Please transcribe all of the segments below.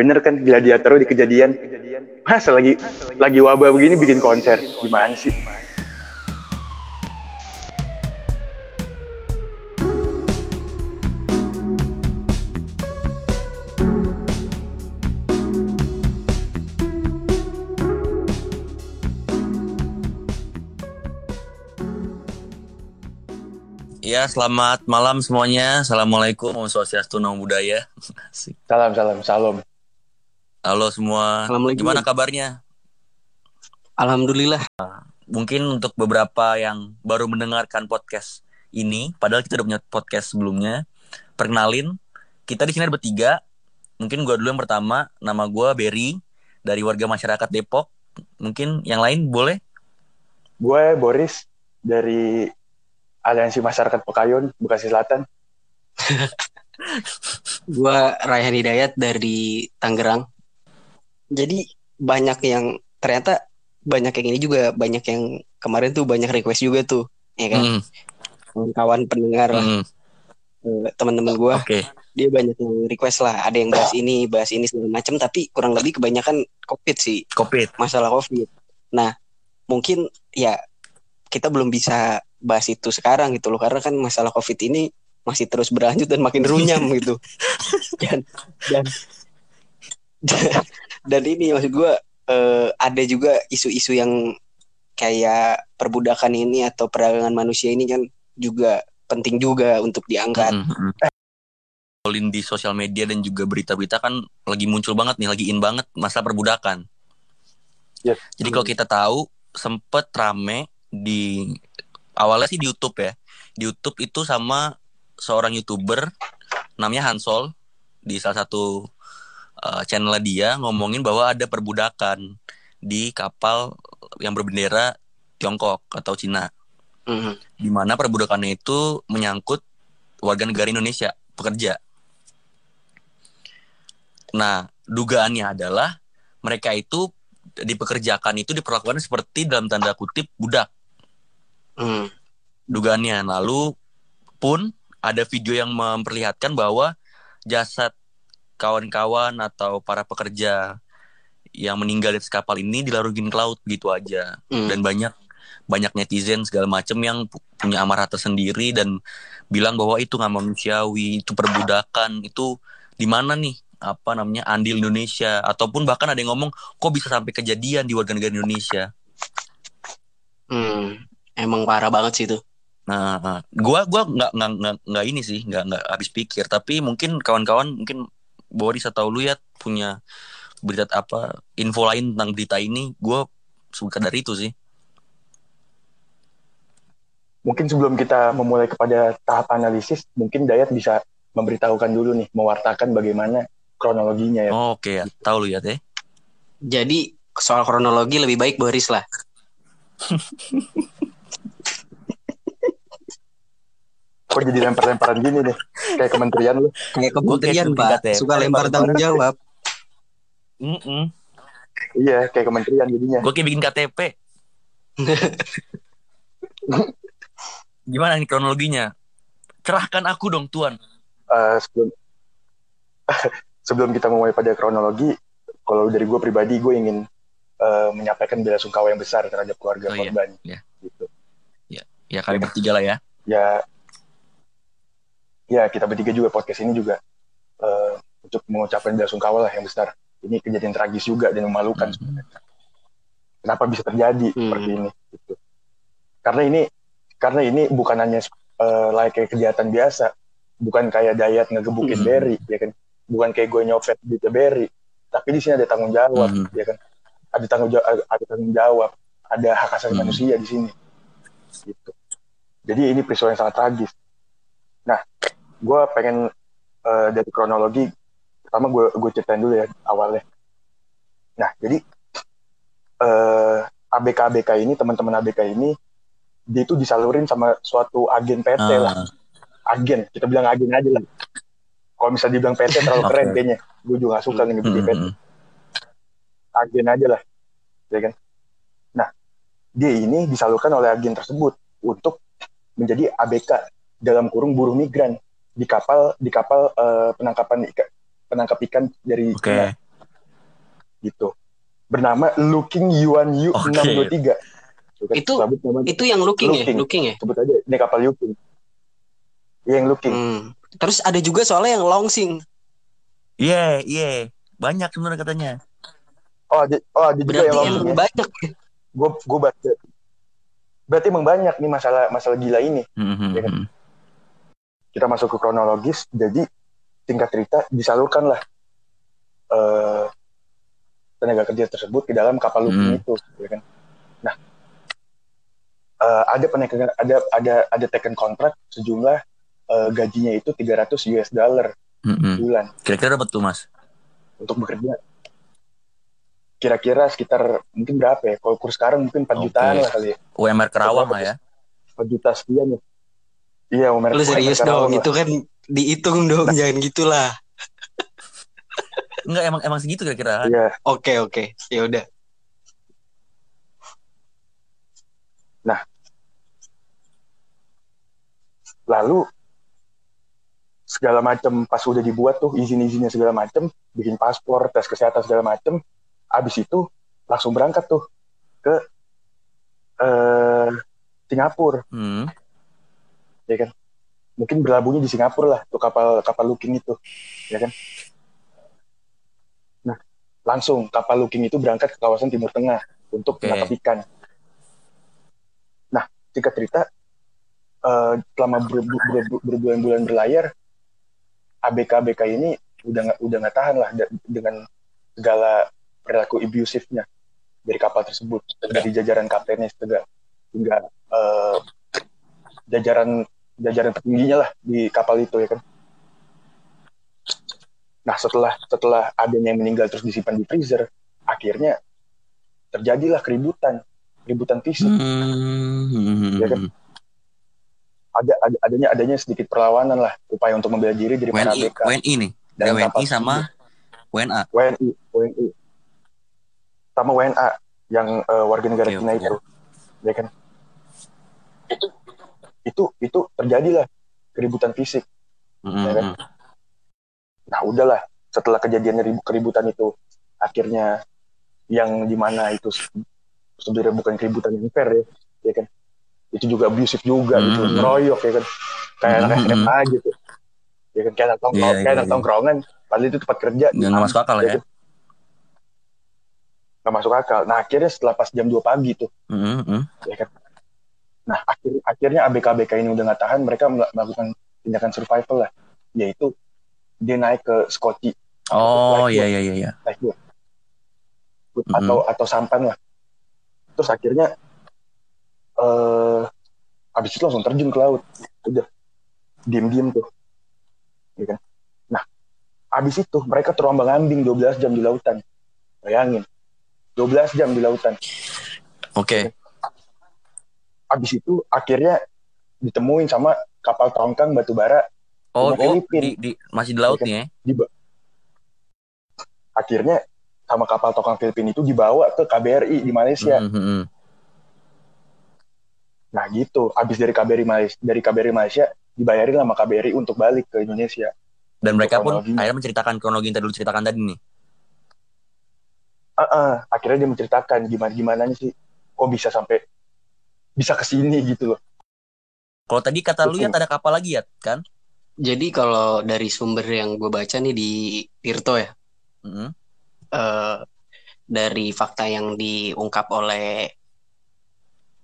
bener kan gladiator di kejadian? Masa lagi lagi wabah begini bikin konser. Gimana sih? Ya, selamat malam semuanya. Assalamualaikum, Om Swastiastu, Namo Buddhaya. Salam salam salam Halo semua. Gimana kabarnya? Alhamdulillah. Mungkin untuk beberapa yang baru mendengarkan podcast ini, padahal kita udah punya podcast sebelumnya. Perkenalin, kita di sini ada bertiga. Mungkin gua dulu yang pertama. Nama gua Berry dari warga masyarakat Depok. Mungkin yang lain boleh? gue Boris dari Aliansi Masyarakat Pekayun Bekasi Selatan Gua Rayhan Hidayat dari Tangerang. Jadi banyak yang ternyata banyak yang ini juga banyak yang kemarin tuh banyak request juga tuh, ya kan? Hmm, Kawan pendengar eh, teman-teman gua Oke. dia banyak yang request lah. Ada yang bahas ini, bahas ini segala macam. Tapi kurang lebih kebanyakan covid sih, Covid. masalah covid. Nah mungkin ya kita belum bisa bahas itu sekarang gitu loh, karena kan masalah covid ini masih terus berlanjut dan makin runyam gitu. dan dan dan ini maksud gue eh, ada juga isu-isu yang kayak perbudakan ini atau perdagangan manusia ini kan juga penting juga untuk diangkat. Mm, mm, mm. Scrolling di sosial media dan juga berita-berita kan lagi muncul banget nih, lagi in banget masa perbudakan. Yes. Jadi kalau kita tahu sempet rame di awalnya sih di YouTube ya. Di YouTube itu sama seorang youtuber namanya Hansol di salah satu uh, channel dia ngomongin bahwa ada perbudakan di kapal yang berbendera Tiongkok atau Cina Mhm. di mana perbudakannya itu menyangkut warga negara Indonesia pekerja. Nah, dugaannya adalah mereka itu dipekerjakan itu diperlakukan seperti dalam tanda kutip budak. Hmm. Dugaannya. Lalu pun ada video yang memperlihatkan bahwa jasad kawan-kawan atau para pekerja yang meninggal di atas kapal ini dilarungin ke laut gitu aja Hmm. dan banyak banyak netizen segala macam yang pu- punya amarah tersendiri dan bilang bahwa itu nggak manusiawi itu perbudakan itu di mana nih apa namanya andil Indonesia ataupun bahkan ada yang ngomong kok bisa sampai kejadian di warga negara Indonesia Hmm. Emang parah banget sih itu. nah, nah, gua gua nggak nggak nggak nggak ini sih nggak nggak habis pikir tapi mungkin kawan-kawan mungkin Boris atau lu ya punya berita apa info lain tentang berita ini gue suka dari itu sih. Mungkin sebelum kita memulai kepada tahap analisis mungkin Dayat bisa memberitahukan dulu nih mewartakan bagaimana kronologinya ya. Oh, oke ya. Tahu lu ya teh? Jadi soal kronologi lebih baik Boris lah. kok jadi lempar-lemparan gini nih kayak kementerian lu Kayak kementerian Pak, ya. suka lempar tanggung jawab. iya kayak kementerian jadinya gue kayak bikin KTP gimana nih kronologinya cerahkan aku dong tuan Eh, sebelum sebelum kita memulai pada kronologi, kalau dari gue pribadi gue ingin eh, menyampaikan bela sungkawa yang besar terhadap keluarga Oh, iya. korban. Iya. Gitu. ya kami bertiga lah ya Ya, ya kita bertiga juga podcast ini juga eh, untuk mengucapkan bela sungkawa lah yang besar. Ini kejadian tragis juga dan memalukan. Hmm. sebenarnya. Kenapa bisa terjadi Hmm. seperti ini? Gitu. Karena ini karena ini bukan hanya eh, like kayak kejahatan biasa, bukan kayak dayat ngegebukin Hmm. Berry, ya kan? Bukan kayak gue nyopet di Berry, tapi di sini ada tanggung jawab, Hmm. ya kan? Ada tanggung jawab, ada tanggung jawab, ada hak asasi Hmm. manusia di sini, gitu. Jadi ini peristiwa yang sangat tragis. Nah, gue pengen eh, dari kronologi, pertama gue gue ceritain dulu ya awalnya. Nah, jadi eh, ABK ABK ini teman-teman ABK ini dia itu disalurin sama suatu agen PT lah Ah, agen kita bilang agen aja lah. Kalau misalnya dibilang PT terlalu Oke. keren kayaknya. Gue juga gak suka nih hmm, PT hmm. agen aja lah ya kan? Nah dia ini disalurkan oleh agen tersebut untuk menjadi ABK dalam kurung buruh migran di kapal di kapal eh, penangkapan ikan penangkap ikan dari oke Cina gitu bernama Looking Yuan Yu Oke. 623 Tuh kan, Itu- sebut namanya. Itu yang looking, Looking. ya, looking ya. sebut aja ini kapal Looking Iya, yang Looking Hmm. Terus ada juga soalnya yang longsing. Iya, iya. Banyak sebenarnya katanya. oh ada oh ada juga Berarti yang emang Looking ya banyak. gue gue baca berarti emang banyak nih masalah masalah gila ini Mhm, Iya kan? Kita masuk ke kronologis jadi tingkat cerita disalurkanlah eh tenaga kerja tersebut ke dalam kapal Looking Hmm. itu ya kan nah eh, ada penekanan ada ada ada taken kontrak sejumlah eh, gajinya itu 300 US dollar Mhm. bulan Kira-kira dapat tuh, Mas? untuk bekerja kira-kira sekitar mungkin berapa ya kalau kurs sekarang mungkin 4 Oke. jutaan lah kali ya UMR Kerawang lah ya. 4 juta sekian ya iya Umar Lu serius dong, itu kan dihitung dong, jangan gitulah. Enggak emang emang segitu kira-kira. iya Oke, oke. Ya udah. lalu segala macam pas udah dibuat tuh izin-izinnya segala macam bikin paspor tes kesehatan segala macam abis itu langsung berangkat tuh ke eh Singapura Hmm. Ya kan? Mungkin berlabuhnya di Singapura lah tuh kapal kapal Looking itu ya kan? Nah langsung kapal Looking itu berangkat ke kawasan Timur Tengah untuk Oke. menangkap ikan. Nah singkat cerita eh, selama ber- ber- ber- berbulan-bulan berlayar ABK ABK ini udah nggak udah nggak tahan lah dengan segala perilaku abusifnya dari kapal tersebut. Dari jajaran kaptennya juga hingga eh, jajaran jajaran tertingginya lah di kapal itu ya kan. Nah setelah setelah adanya yang meninggal terus disimpan di freezer, akhirnya terjadilah keributan, keributan fisik. Hmm. Ya kan? Ada, ada adanya adanya sedikit perlawanan lah, upaya untuk membela diri dari WNI, ABK WNI nih. kapal WNI sama WNA. WNI, WNI, sama WNA yang eh, warga negara Cina itu, ya kan? Itu itu itu terjadilah keributan fisik. Mhm, Ya kan? Nah udahlah setelah kejadian ribu- keributan itu akhirnya yang di mana itu se- sebenarnya bukan keributan yang fair ya, ya kan? Itu juga abusive juga gitu, Mhm. ngeroyok ya kan, kayak anak Mhm. SMA gitu, ya kan kayak anak tongkrong, Iya, kayak anak iya. tongkrongan, padahal itu tempat kerja, Nggak masuk akal Ya ya. kan? nggak masuk akal. Nah akhirnya setelah pas jam 2 pagi tuh, Mhm, mhm. ya kan, nah akhir, akhirnya ABK-ABK ini udah nggak tahan, mereka mel- melakukan tindakan survival lah, yaitu dia naik ke Scotty. Oh iya iya iya. iya. lifeboat Mhm. atau atau sampan lah. Terus akhirnya eh habis itu langsung terjun ke laut. Udah. Diem diem tuh. Ya kan? Nah habis itu mereka terombang ambing 12 jam di lautan. Bayangin. 12 jam di lautan. Oke. Habis itu akhirnya ditemuin sama kapal tongkang batu bara Oh, oh di, di masih di laut nih ya. di akhirnya sama kapal tongkang Filipina itu dibawa ke KBRI di Malaysia Mhm, mhm. Nah gitu, habis dari KBRI Malaysia, dari KBRI Malaysia dibayarin sama KBRI untuk balik ke Indonesia. Dan mereka pun akhirnya menceritakan kronologi yang tadi lu ceritakan tadi nih. Ah, ah, akhirnya dia menceritakan gimana gimana sih, kok bisa sampai bisa ke sini gitu loh. Kalau tadi kata lu ya ada kapal lagi ya, kan? Jadi kalau dari sumber yang gue baca nih di Tirto ya, Mhm. eh, dari fakta yang diungkap oleh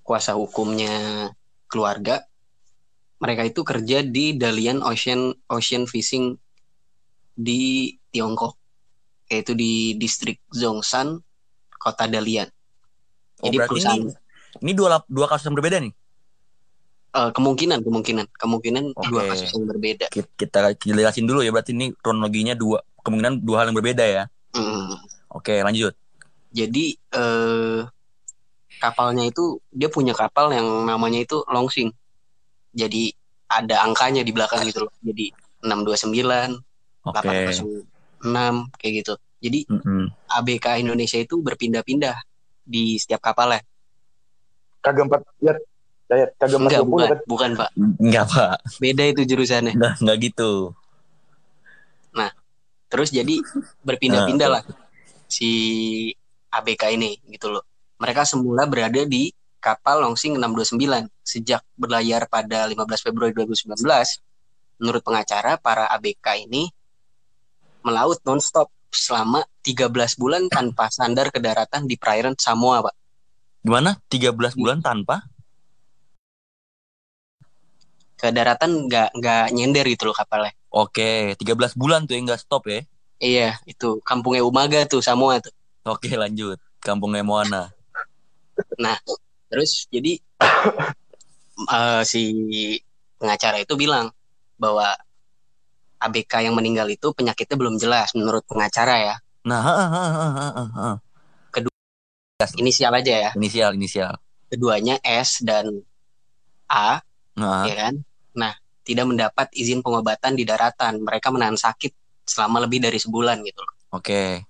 kuasa hukumnya keluarga, mereka itu kerja di Dalian Ocean Ocean Fishing di Tiongkok, yaitu di distrik Zhongshan, kota Dalian. Oh, Jadi perusahaan ini ini dua dua kasus yang berbeda nih. eh, kemungkinan kemungkinan kemungkinan Oke. dua kasus yang berbeda. Kita, kita jelasin dulu ya berarti ini kronologinya dua kemungkinan dua hal yang berbeda ya. Mm. Oke, lanjut. Jadi eh, kapalnya itu dia punya kapal yang namanya itu Longsing. Jadi ada angkanya di belakang gitu loh. Jadi 629, Oke. 806 kayak gitu. Jadi Mhm. ABK Indonesia itu berpindah-pindah di setiap kapalnya. Kagak empat, ya, ya kagak empat Enggak, bukan, kan? bukan Pak. Enggak, Pak. Beda itu jurusannya. Enggak, enggak gitu. Terus jadi berpindah-pindah Nah, lah. si ABK ini gitu loh. Mereka semula berada di kapal Longsing 629 sejak berlayar pada 15 Februari 2019. Menurut pengacara, para ABK ini melaut nonstop selama 13 bulan tanpa sandar ke daratan di perairan Samoa, Pak. Gimana? 13 bulan tanpa? Ke daratan nggak nggak nyender gitu loh kapalnya. Oke, 13 bulan tuh yang nggak stop ya. Iya, itu kampungnya Umaga tuh Samoa tuh. Oke, lanjut. Kampungnya Moana. Nah, terus jadi eh, si pengacara itu bilang bahwa ABK yang meninggal itu penyakitnya belum jelas menurut pengacara ya. Nah, ha, ha, ha, ha, ha, ha. Inisial aja ya. inisial, inisial. Keduanya S dan A, Nah, ya kan? Nah, tidak mendapat izin pengobatan di daratan. Mereka menahan sakit selama lebih dari sebulan gitu loh. oke.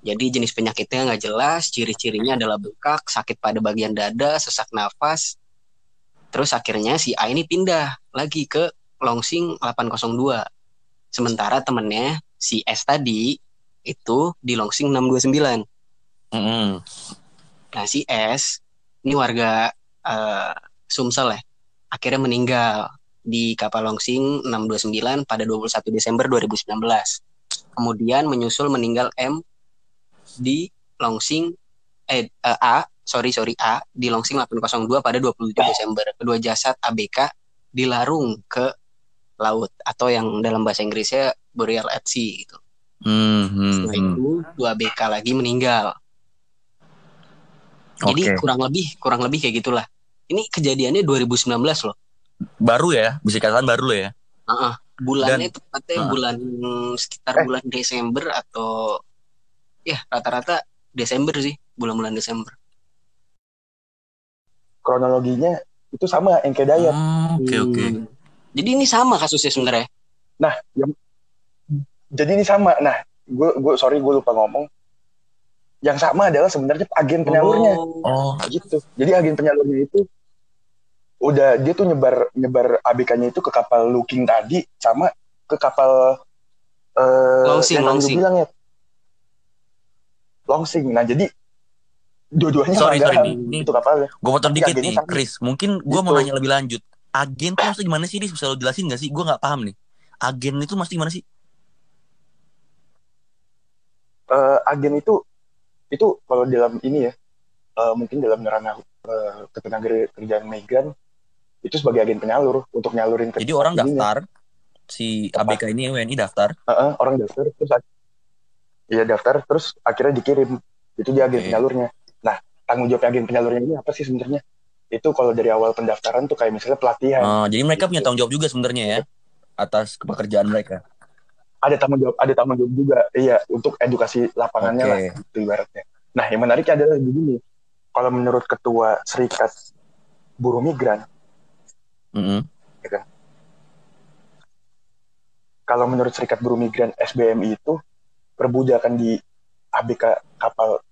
Jadi jenis penyakitnya nggak jelas, ciri-cirinya adalah bengkak, sakit pada bagian dada, sesak nafas. Terus akhirnya si A ini pindah lagi ke Longsing 802. Sementara temennya si S tadi itu di Longsing 629. Mm-mm. Nah si S ini warga eh, Sumsel ya, akhirnya meninggal di kapal Longsing 629 pada 21 Desember 2019. Kemudian menyusul meninggal M di Longsing eh, eh, A, sorry sorry A di Longsing 802 pada 27 Desember. Kedua jasad ABK dilarung ke laut atau yang dalam bahasa Inggrisnya burial at sea gitu. Hmm, hmm, Setelah hmm. itu dua ABK lagi meninggal. Jadi kurang lebih kurang lebih kayak gitulah. Ini kejadiannya 2019 loh. Baru ya, bisa dikatakan baru lo ya. Heeh. Bulannya tepatnya Ah. bulan sekitar Eh. bulan Desember atau ya rata-rata Desember sih, bulan-bulan Desember. kronologinya itu sama yang kayak Dayat. Oke, oke. Hmm. Jadi ini sama kasusnya sebenarnya. Nah, yang jadi ini sama. Nah, gue gue sorry gue lupa ngomong. Yang sama adalah sebenarnya agen penyalurnya Oh. Oh, gitu. Jadi agen penyalurnya itu udah dia tuh nyebar nyebar ABK-nya itu ke kapal Looking tadi sama ke kapal eh Longsing, Longsing. bilang ya. Longsing. Nah, jadi dua-duanya Sorry, sorry, nih. Ini- itu kapalnya. gue potong Tapi dikit nih, sama. Chris. Mungkin gue mau Gitu. nanya lebih lanjut. Agen tuh maksudnya gimana sih? Dis? Bisa lo jelasin gak sih? Gue gak paham nih. Agen itu maksudnya gimana sih? Eh, agen itu itu kalau dalam ini ya eh, mungkin dalam ranah uh, ketenaga kerjaan migran itu sebagai agen penyalur untuk nyalurin ke Jadi orang ininya. daftar, si ABK ini WNI daftar. Heeh, orang daftar terus iya daftar terus akhirnya dikirim itu dia agen Oke. penyalurnya nah tanggung jawab agen penyalurnya ini apa sih sebenarnya itu kalau dari awal pendaftaran tuh kayak misalnya pelatihan Oh, jadi mereka Gitu. punya tanggung jawab juga sebenarnya ya atas pekerjaan mereka. Ada tanggung jawab ada tanggung jawab juga iya untuk edukasi lapangannya Oke. lah gitu ibaratnya nah yang menariknya adalah begini kalau menurut ketua serikat buruh migran Mm-mm. kalau menurut serikat buruh migran SBMI itu perbudakan di ABK kapal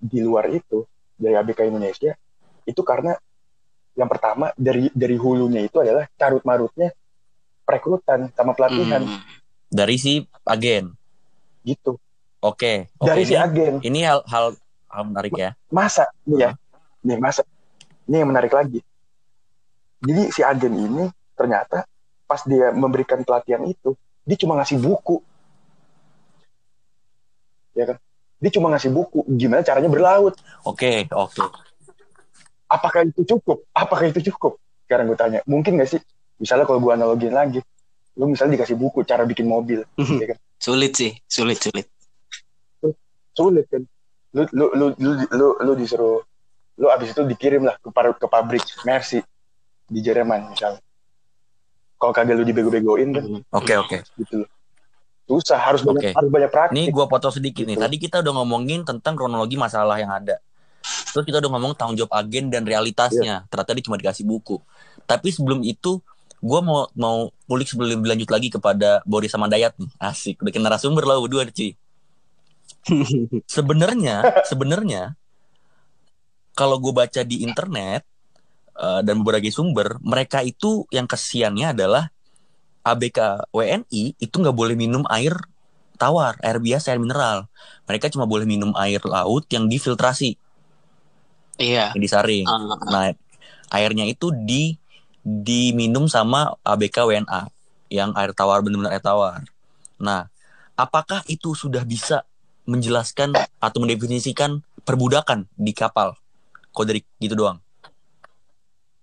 di luar itu dari ABK Indonesia itu karena yang pertama dari dari hulunya itu adalah carut marutnya perekrutan sama pelatihan Hmm. Dari si agen. gitu. Oke. Oke. dari si ini, agen. ini hal, hal hal menarik ya. masa nih ya. Nih masa. Ini yang menarik lagi. Jadi si agen ini ternyata pas dia memberikan pelatihan itu dia cuma ngasih buku. Ya kan? Dia cuma ngasih buku. Gimana caranya berlaut? Oke, oke. apakah itu cukup? Apakah itu cukup? Sekarang gue tanya. Mungkin gak sih? Misalnya kalau gue analogin lagi lu misalnya dikasih buku cara bikin mobil ya kan Sulit sih, sulit sulit. sulit kan lu lu lu lu lu, lu disuruh lu abis itu dikirim lah ke, par- ke pabrik Mercy di Jerman misalnya kalau kagak lu dibego-begoin kan Hmm. Oke, oke. gitu loh susah harus banyak Oke. harus banyak praktik Ini gua potong sedikit nih. Gitu. Tadi kita udah ngomongin tentang kronologi masalah yang ada. Terus kita udah ngomong tanggung jawab agen dan realitasnya. Ternyata dia cuma dikasih buku. Tapi sebelum itu, gua mau mau kulik sebelum lanjut lagi kepada Boris sama Dayat nih. Asik, udah kena narasumber lo berdua cuy. Sebenarnya, sebenarnya kalau gue baca di internet eh, dan berbagai sumber, mereka itu yang kesiannya adalah ABK WNI itu nggak boleh minum air tawar, air biasa, air mineral. Mereka cuma boleh minum air laut yang difiltrasi, Iya. yang disaring. Ah, ah. Nah, airnya itu di diminum sama ABK WNA yang air tawar benar-benar air tawar. Nah, apakah itu sudah bisa menjelaskan atau mendefinisikan perbudakan di kapal? Koderik gitu doang.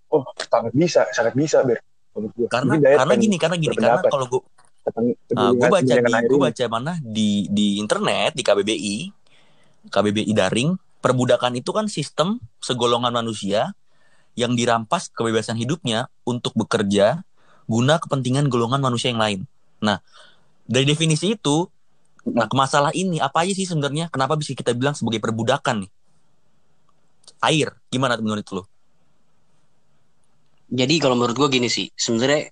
Oh, sangat bisa, sangat bisa, Ber. Gua. Karena karena gini, karena gini, karena kalau gue tentang gue kedudukan- baca di gue baca mana di di internet di KBBI KBBI daring perbudakan itu kan sistem segolongan manusia yang dirampas kebebasan hidupnya untuk bekerja guna kepentingan golongan manusia yang lain. Nah, dari definisi itu, nah masalah ini apa aja sih sebenarnya? Kenapa bisa kita bilang sebagai perbudakan nih? Air, gimana menurut lo? Jadi kalau menurut gue gini sih, sebenarnya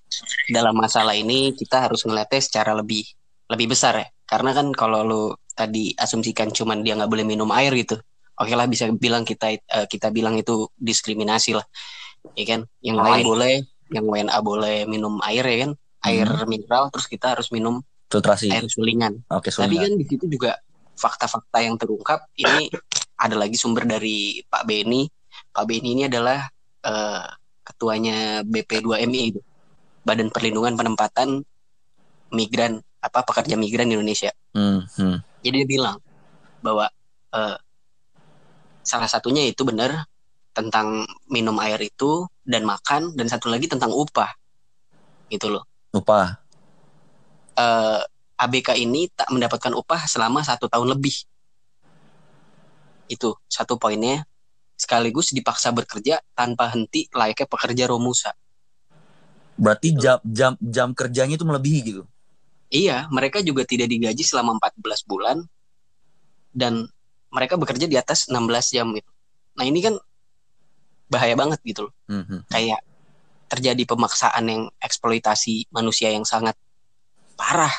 dalam masalah ini kita harus ngeliatnya secara lebih lebih besar ya. Karena kan kalau lu tadi asumsikan cuman dia nggak boleh minum air gitu, oke lah bisa bilang kita eh, kita bilang itu diskriminasi lah, ya kan? Yang lain Right. boleh, yang WNA boleh minum air ya kan, air Hmm. mineral, terus kita harus minum Filtrasi. air sulingan. Oke, Tapi sulingan. kan di situ juga fakta-fakta yang terungkap ini ada lagi sumber dari Pak Beni. Pak Beni ini adalah eh, ketuanya BP2MI itu. Badan Perlindungan Penempatan Migran apa pekerja migran di Indonesia. Hmm, hmm. Jadi dia bilang bahwa eh, salah satunya itu benar tentang minum air itu dan makan dan satu lagi tentang upah. Gitu loh. Lupa. eh, ABK ini tak mendapatkan upah selama satu tahun lebih. Itu satu poinnya. Sekaligus dipaksa bekerja tanpa henti layaknya pekerja Romusa. Berarti jam jam jam kerjanya itu melebihi gitu. Iya, mereka juga tidak digaji selama 14 bulan dan mereka bekerja di atas 16 jam gitu. Nah, ini kan bahaya banget gitu loh. Hmm, hmm. Kayak terjadi pemaksaan yang eksploitasi manusia yang sangat parah.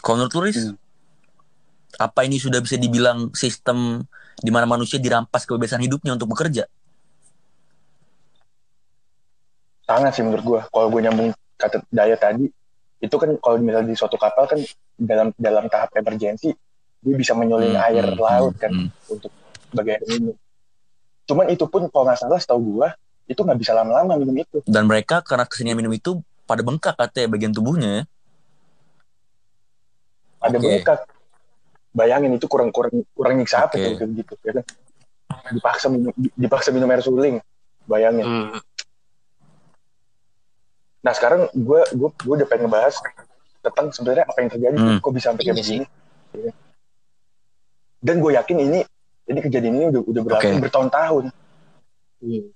Kalau menurut Riz, Hmm. apa ini sudah bisa dibilang sistem di mana manusia dirampas kebebasan hidupnya untuk bekerja? sangat sih menurut gua kalau gue nyambung kata daya tadi itu kan kalau misalnya di suatu kapal kan dalam dalam tahap emergensi dia bisa menyuling Hmm, air hmm, laut hmm, kan hmm. untuk sebagai air minum cuman itu pun kalau nggak salah setahu gua itu nggak bisa lama-lama minum itu Dan mereka karena kesenian minum itu pada bengkak katanya bagian tubuhnya. ya. ada Oke. bengkak bayangin itu kurang kurang kurang nyiksa apa tuh kayak gitu ya kan dipaksa minum dipaksa minum air suling bayangin Hmm. Nah sekarang gue gue gue udah pengen ngebahas tentang sebenarnya apa yang terjadi Hmm. kok bisa sampai kayak Iya begini. Ya. Dan gue yakin ini jadi kejadian ini udah udah berlangsung Oke. bertahun-tahun Hmm.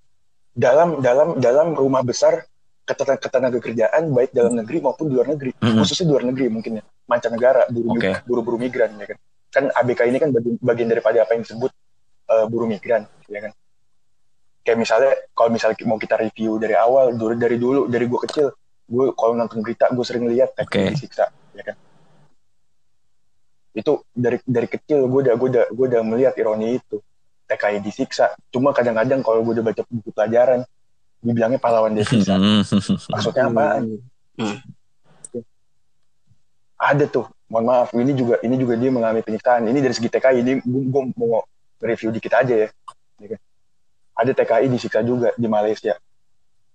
dalam dalam dalam rumah besar ketenaga, ketenaga kerjaan baik dalam negeri maupun di luar negeri Mm-mm. khususnya di luar negeri mungkin ya mancanegara buru Oke. buru-buru migran ya kan kan ABK ini kan bagian, bagian daripada apa yang disebut eh, buruh migran ya kan kayak misalnya kalau misalnya mau kita review dari awal dari dari dulu dari gue kecil gue kalau nonton berita gue sering lihat TKI Oke. disiksa ya kan itu dari dari kecil gue udah gue udah gue udah melihat ironi itu. TKI disiksa. Cuma kadang-kadang kalau gue udah baca buku pelajaran dibilangnya pahlawan devisa Hmm. maksudnya apaan Hmm. ada tuh. Mohon maaf ini juga ini juga dia mengalami penyiksaan. Ini dari segi TKI ini gue mau review dikit aja ya, Ya kan? ada TKI disiksa juga di Malaysia.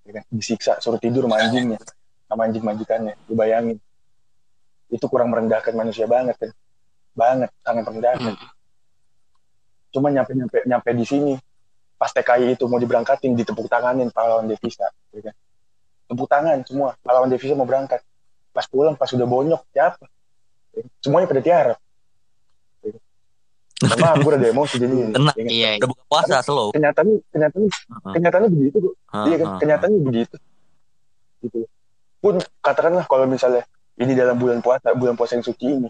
Ya kan? disiksa suruh tidur sama anjingnya sama anjing majikannya. Lu bayangin. Itu kurang merendahkan manusia banget kan banget sangat merendahkan Hmm. cuma nyampe nyampe nyampe di sini pas TKI itu mau diberangkatin ditepuk tanganin pahlawan devisa ya kan? tepuk tangan semua pahlawan devisa mau berangkat pas pulang pas sudah bonyok siapa Ya kan? semuanya pada tiarap Ya kan? Mohon maaf gue udah emosi jadi Tenang. ya kan? Iya, Udah buka puasa slow. kenyataannya kenyataannya Heeh. kenyataannya begitu kok Heeh, iya kan kenyataannya begitu gitu pun katakanlah kalau misalnya ini dalam bulan puasa bulan puasa yang suci ini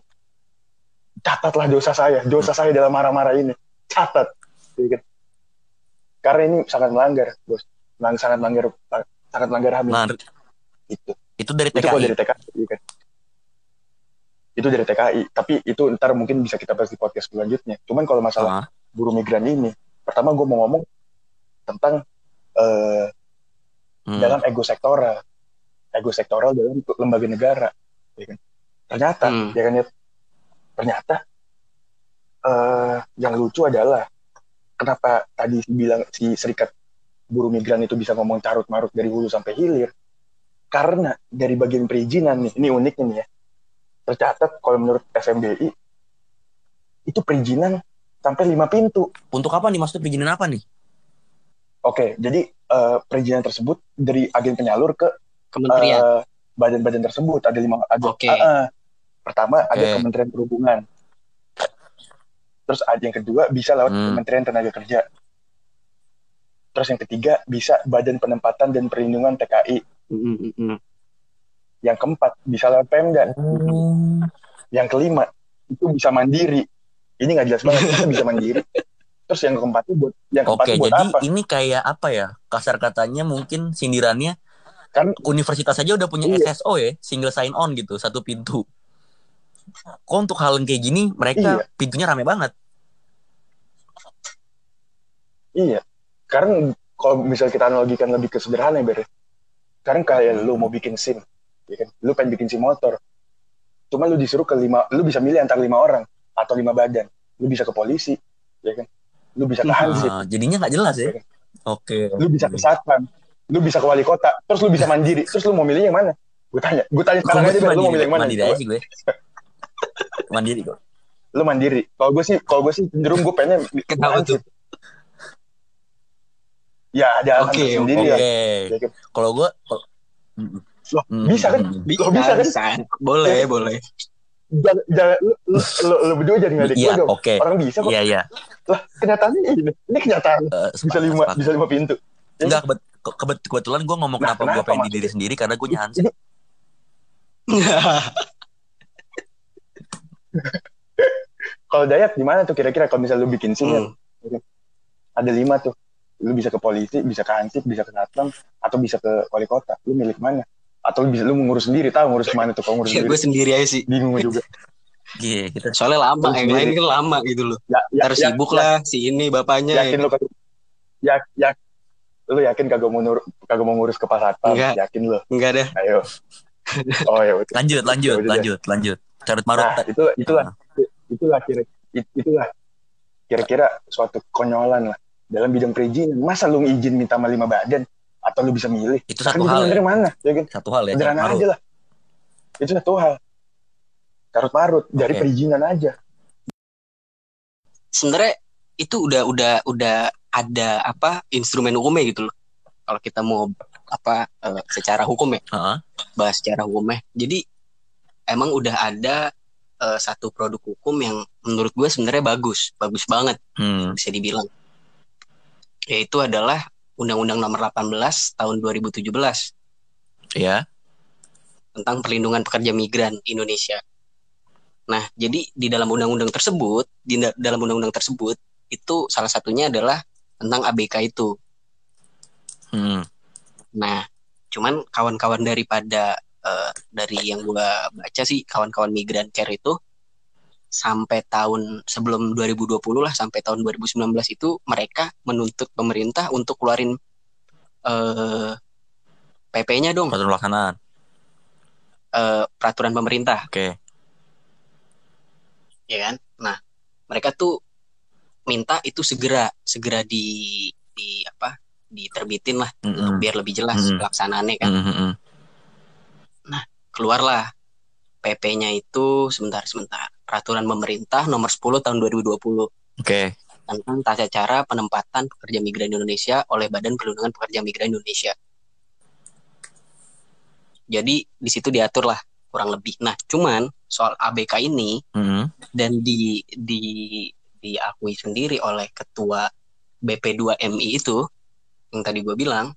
catatlah dosa saya dosa saya dalam marah-marah ini catat karena ini sangat melanggar bos sangat melanggar sangat melanggar HAM Nah, itu itu dari itu kalau TKI. dari TKI kan? itu dari TKI tapi itu ntar mungkin bisa kita bahas di podcast selanjutnya cuman kalau masalah Heeh. buruh migran ini pertama gue mau ngomong tentang eh, Hmm. dalam ego sektoral ego sektoral dalam lembaga negara ya kan? ternyata Hmm. ya kan ya ternyata eh yang lucu adalah kenapa tadi si bilang si serikat buruh migran itu bisa ngomong carut marut dari hulu sampai hilir karena dari bagian perizinan nih ini uniknya nih ya tercatat kalau menurut FMDI itu perizinan sampai lima pintu Untuk apa nih maksudnya perizinan apa nih? oke jadi eh, perizinan tersebut dari agen penyalur ke Kementerian. eh, badan-badan tersebut ada lima ada Oke. Ah, ah. Pertama ada Oke. Kementerian Perhubungan terus ada yang kedua bisa lewat Hmm. Kementerian Tenaga Kerja terus yang ketiga bisa Badan Penempatan dan Perlindungan TKI Mm, mm, mm, mm. yang keempat bisa lewat Pemda Oh. yang kelima itu bisa mandiri ini nggak jelas banget itu bisa mandiri terus yang keempat itu buat yang keempat Oke, itu buat jadi apa ini kayak apa ya? Kasar katanya mungkin sindirannya kan universitas aja udah punya Iya. SSO ya, single sign on gitu, satu pintu. Kok untuk hal yang kayak gini mereka Iya. pintunya rame banget. Iya, karena kalau misal kita analogikan lebih ke sederhana ya, Ber. Sekarang kayak lu mau bikin SIM, ya kan? Lu pengen bikin SIM motor. Cuma lu disuruh ke lima, lu bisa milih antara lima orang atau lima badan. Lu bisa ke polisi, ya kan? Lu bisa ke Hansip, Ah, jadinya nggak jelas ya. Oke. lu bisa ke satpam, lu bisa ke wali kota, terus lu bisa mandiri, terus lu mau milih yang mana? Gue tanya, gue tanya sekarang Gue aja, lu mau milih yang mana? Mandiri aja sih gue. mandiri kok. Lu mandiri. Kalau gue sih, kalau gue sih cenderung gue pengen Kenapa tuh? Ya ada Oke, tersendiri Oke. lah. Ya? Kalau gue Loh, Hmm, bisa kan? hmm. Lo bisa kan? bisa. Boleh, boleh. Jangan, jangan, lu, lu, lu, lu berdua jadi ngadek Iya, gue dong. oke. Orang bisa kok. Iya, iya. Lah, kenyataannya ini. Ini kenyataan. Eh, Bisa sepakat, lima, bisa lima pintu. Enggak, kebet, ke- kebet- kebetulan gue ngomong Nah, kenapa, gue kenapa pengen di diri sendiri karena gue Hansip. Kalau Dayak gimana tuh kira-kira kalau misalnya lu bikin SIM ya, Hmm. ada lima tuh. Lu bisa ke polisi, bisa ke Hansip, bisa ke Satpam, atau bisa ke wali kota. Lu milih ke mana? Atau lu bisa lu ngurus sendiri, tahu ngurus ke mana tuh kalau ngurus Ya, sendiri. gue sendiri aja sih. Bingung juga. Iya, kita Soalnya lama, Lu yang lain kan lama gitu loh. Ya, ya, Harus ya, sibuk ya, lah si ini bapaknya. Yakin lu kagak ya, ya, lu yakin kagak mau nur, kagak mau ngurus ke pas satpam? Enggak. Yakin lu? Enggak dah. Ayo. Oh ya lanjut, lanjut, Ya deh. lanjut, lanjut. Carut marut. Nah, itu itulah itulah kira it- itulah kira-kira suatu konyolan lah dalam bidang perizinan. Masa lu izin minta sama lima badan atau lu bisa milih? Itu Kan satu bisa hal ya. mana? Ya kan? Satu hal ya. Sederhana marut. aja lah. Itu satu hal. Carut marut dari Oke. perizinan aja. Sebenarnya itu udah udah udah ada apa instrumen hukumnya gitu loh. Kalau kita mau apa eh, secara hukum ya, Heeh. bahas secara hukumnya. Jadi emang udah ada eh, satu produk hukum yang menurut gue sebenarnya bagus, bagus banget Hmm. bisa dibilang. Yaitu adalah Undang-Undang Nomor 18 Tahun 2017 Ya. tentang perlindungan pekerja migran Indonesia. Nah, jadi di dalam undang-undang tersebut, di da- dalam undang-undang tersebut itu salah satunya adalah tentang ABK itu. Hmm. Nah, cuman kawan-kawan daripada eh, dari yang gua baca sih kawan-kawan migran care itu sampai tahun sebelum 2020 lah sampai tahun 2019 itu mereka menuntut pemerintah untuk keluarin eh PP-nya dong, Peraturan pelaksanaan. eh, peraturan pemerintah. Oke. ya kan? Nah, mereka tuh minta itu segera segera di di apa? diterbitin lah Mm-mm. untuk biar lebih jelas Mm-mm. pelaksanaannya kan. Mm, mm, mm. Keluarlah PP-nya itu sebentar sebentar. Peraturan pemerintah nomor 10 tahun 2020 Oke. tentang tata cara penempatan pekerja migran Indonesia oleh Badan Perlindungan Pekerja Migran Indonesia. Jadi di situ diatur lah kurang lebih. Nah, cuman soal ABK ini Mm. dan di di diakui sendiri oleh ketua BP2MI itu yang tadi gue bilang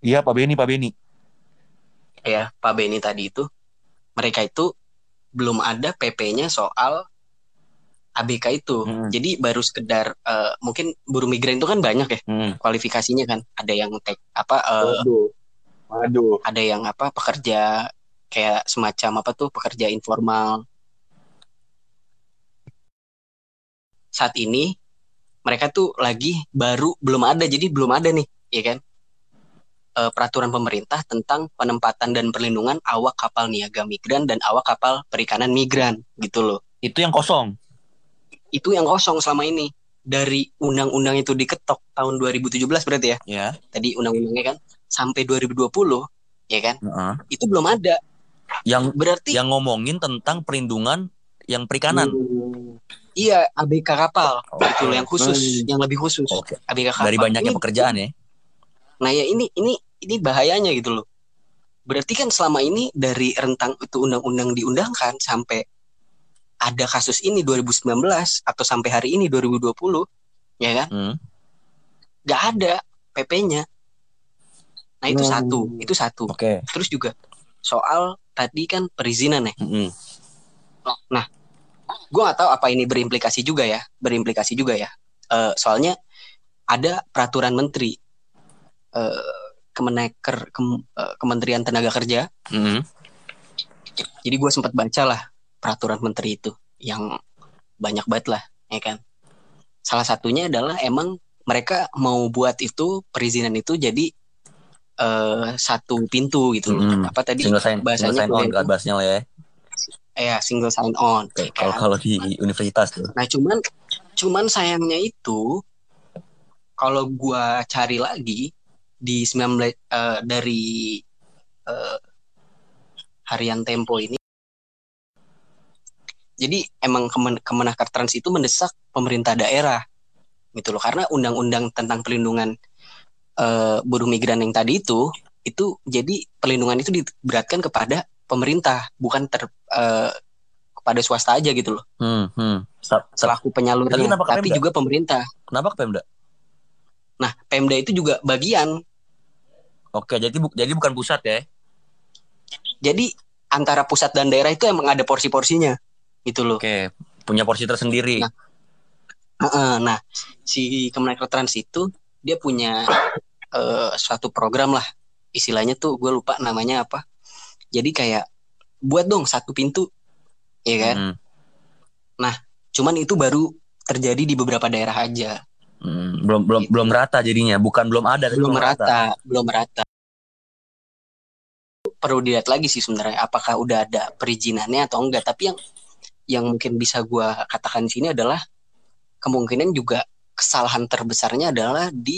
Iya, Pak Beni, Pak Beni. Ya Pak Beni tadi itu mereka itu belum ada PP-nya soal ABK itu Mm. jadi baru sekedar eh, mungkin buruh migran itu kan banyak ya Mm. kualifikasinya kan ada yang tek apa eh, Waduh. Waduh. ada yang apa pekerja kayak semacam apa tuh pekerja informal saat ini mereka tuh lagi baru belum ada jadi belum ada nih ya kan eh, peraturan pemerintah tentang penempatan dan perlindungan awak kapal niaga migran dan awak kapal perikanan migran gitu loh. Itu yang kosong. Itu yang kosong selama ini dari undang-undang itu diketok tahun 2017 berarti ya. Ya. Tadi undang-undangnya kan sampai 2020 ya kan. Heeh. Itu belum ada. Yang Berarti yang ngomongin tentang perlindungan yang perikanan. Hmm. Iya, ABK kapal. Gitu loh yang khusus, yang lebih khusus. Oke. ABK kapal. Dari banyaknya Ini- pekerjaan ya. Nah ya ini ini ini bahayanya gitu loh. Berarti kan selama ini dari rentang itu undang-undang diundangkan sampai ada kasus ini 2019 atau sampai hari ini 2020 ya kan Hmm. nggak ada PP-nya. Nah itu Hmm. satu, itu satu. Oke. Terus juga soal tadi kan perizinan ya. Mm-mm. Nah, gue nggak tahu apa ini berimplikasi juga ya, berimplikasi juga ya. Eh, soalnya ada peraturan menteri eh, Kemenaker Kem- eh, Kementerian Tenaga Kerja. Mm-mm. Jadi gue sempat baca lah peraturan menteri itu yang banyak banget lah, ya kan. Salah satunya adalah emang mereka mau buat itu perizinan itu jadi eh, satu pintu gitu loh. Mm-mm. Apa tadi? Single sign, single bahasanya sign on gue- kan bahasnya lah ya. Ya, single sign on. Ya Kalau kan? kalau di universitas tuh. Nah cuman cuman sayangnya itu kalau gua cari lagi di 19 eh, dari eh, harian Tempo ini jadi emang Kemen Kemenaker Trans itu mendesak pemerintah daerah gitu loh karena undang-undang tentang perlindungan eh, buruh migran yang tadi itu itu jadi perlindungan itu diberatkan kepada pemerintah bukan ter eh, kepada swasta aja gitu loh Hmm, hmm. Selaku penyalurnya, Tapi tapi juga pemerintah. Kenapa ke Pemda? Nah, Pemda itu juga bagian. Oke, jadi bu- jadi bukan pusat ya. Jadi antara pusat dan daerah itu emang ada porsi-porsinya, gitu loh. Oke, punya porsi tersendiri. Nah. Heeh, Nah, si Kemenaker Trans itu dia punya eh, suatu program lah, istilahnya tuh gue lupa namanya apa. Jadi kayak buat dong satu pintu, ya kan? Hmm, Cuman itu baru terjadi di beberapa daerah aja, hmm. Belum belum belum rata jadinya, bukan belum ada, belum merata, belum merata. Perlu dilihat lagi sih sebenarnya apakah udah ada perizinannya atau enggak. Tapi yang yang mungkin bisa gua katakan di sini adalah kemungkinan juga kesalahan terbesarnya adalah di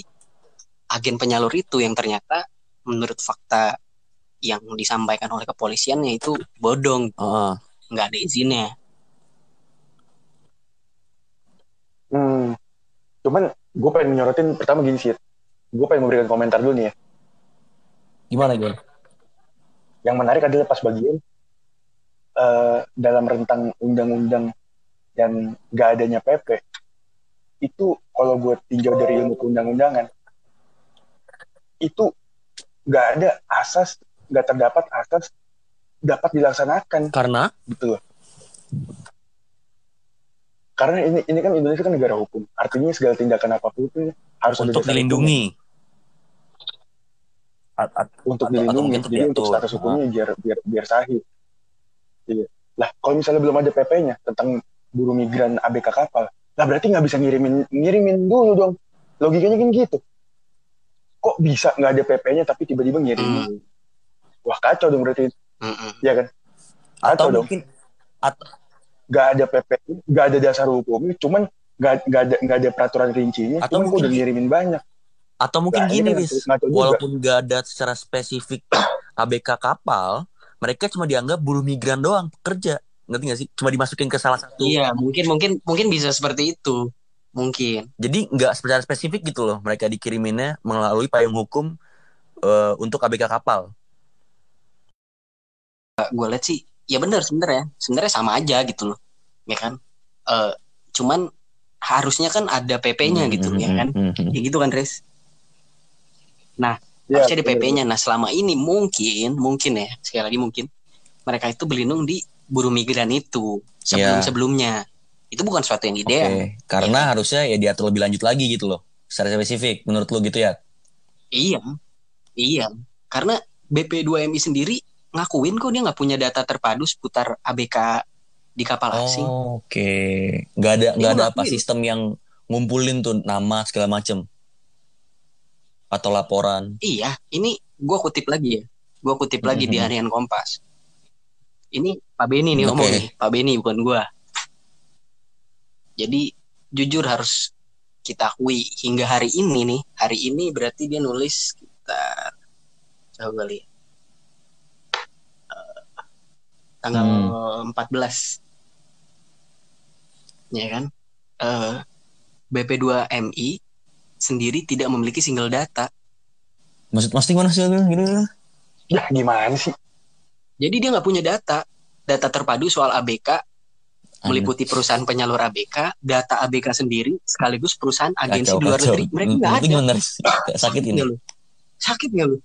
agen penyalur itu yang ternyata menurut fakta yang disampaikan oleh kepolisiannya itu bodong, Heeh. nggak ada izinnya. Hmm. Cuman gue pengen nyorotin pertama gini sih. Gue pengen memberikan komentar dulu nih ya. Gimana gue? Yang menarik adalah pas bagian eh, dalam rentang undang-undang dan gak adanya PP itu kalau gue tinjau dari ilmu undang-undangan itu gak ada asas gak terdapat asas dapat dilaksanakan Karena gitu loh. Karena ini ini kan Indonesia kan negara hukum. Artinya segala tindakan apa pun itu harus untuk dilindungi. At- at- untuk Atau- atau dilindungi. untuk Jadi untuk status hukumnya biar biar biar sahih. Iya. Lah kalau misalnya belum ada PP-nya tentang buruh migran ABK kapal, lah berarti nggak bisa ngirimin ngirimin dulu dong. Logikanya kan gitu. Kok bisa nggak ada PP-nya tapi tiba-tiba ngirimin? Wah kacau dong berarti, Mm-mm. ya kan? atau dong. mungkin Nggak ada PP, nggak ada dasar hukumnya, cuman nggak nggak ada nggak ada peraturan rincinya, Atau cuman mungkin- udah ngirimin banyak. atau mungkin Nah, ini gini Wis. Walaupun gak ada secara spesifik ABK kapal, mereka cuma dianggap buruh migran doang pekerja. Ngerti gak sih? Cuma dimasukin ke salah satu. Iya, mungkin mungkin mungkin bisa seperti itu. Mungkin. Jadi nggak secara spesifik gitu loh. Mereka dikiriminnya melalui payung hukum eh, untuk ABK kapal. gue lihat sih ya benar sebenarnya sebenarnya sama aja gitu loh ya kan Eh cuman harusnya kan ada PP-nya gitu Hmm, ya kan hmm, hmm. ya gitu kan Riz Ya, harusnya ada bener. PP-nya nah selama ini mungkin mungkin ya sekali lagi mungkin mereka itu berlindung di buruh migran itu sebelum Iya. sebelumnya itu bukan suatu yang ideal karena harusnya ya diatur lebih lanjut lagi gitu loh. Secara spesifik menurut lu gitu ya. iya iya karena BP2MI sendiri ngakuin kok dia nggak punya data terpadu seputar ABK di kapal asing Oh, Oke, nggak ada nggak ada apa sistem yang ngumpulin tuh nama segala macem. atau laporan. Iya, ini gue kutip lagi ya. Gue kutip lagi di Mhm. harian Kompas. Ini Pak Beni nih ngomong Oke. nih, Pak Beni bukan gue. Jadi jujur harus kita akui hingga hari ini nih, hari ini berarti dia nulis sekitar coba kali ya. Eh, tanggal 14 ya kan Eh, BP2 MI sendiri tidak memiliki single data Maksud Mas Ting mana sih? Gini. Ya gimana sih? Jadi dia nggak punya data. Data terpadu soal ABK meliputi perusahaan penyalur ABK, data ABK sendiri, sekaligus perusahaan agensi Kacau, di luar kacau. negeri. Mereka Lu- nggak ada. Sakit ini. Nggak lu? Sakit nggak lu?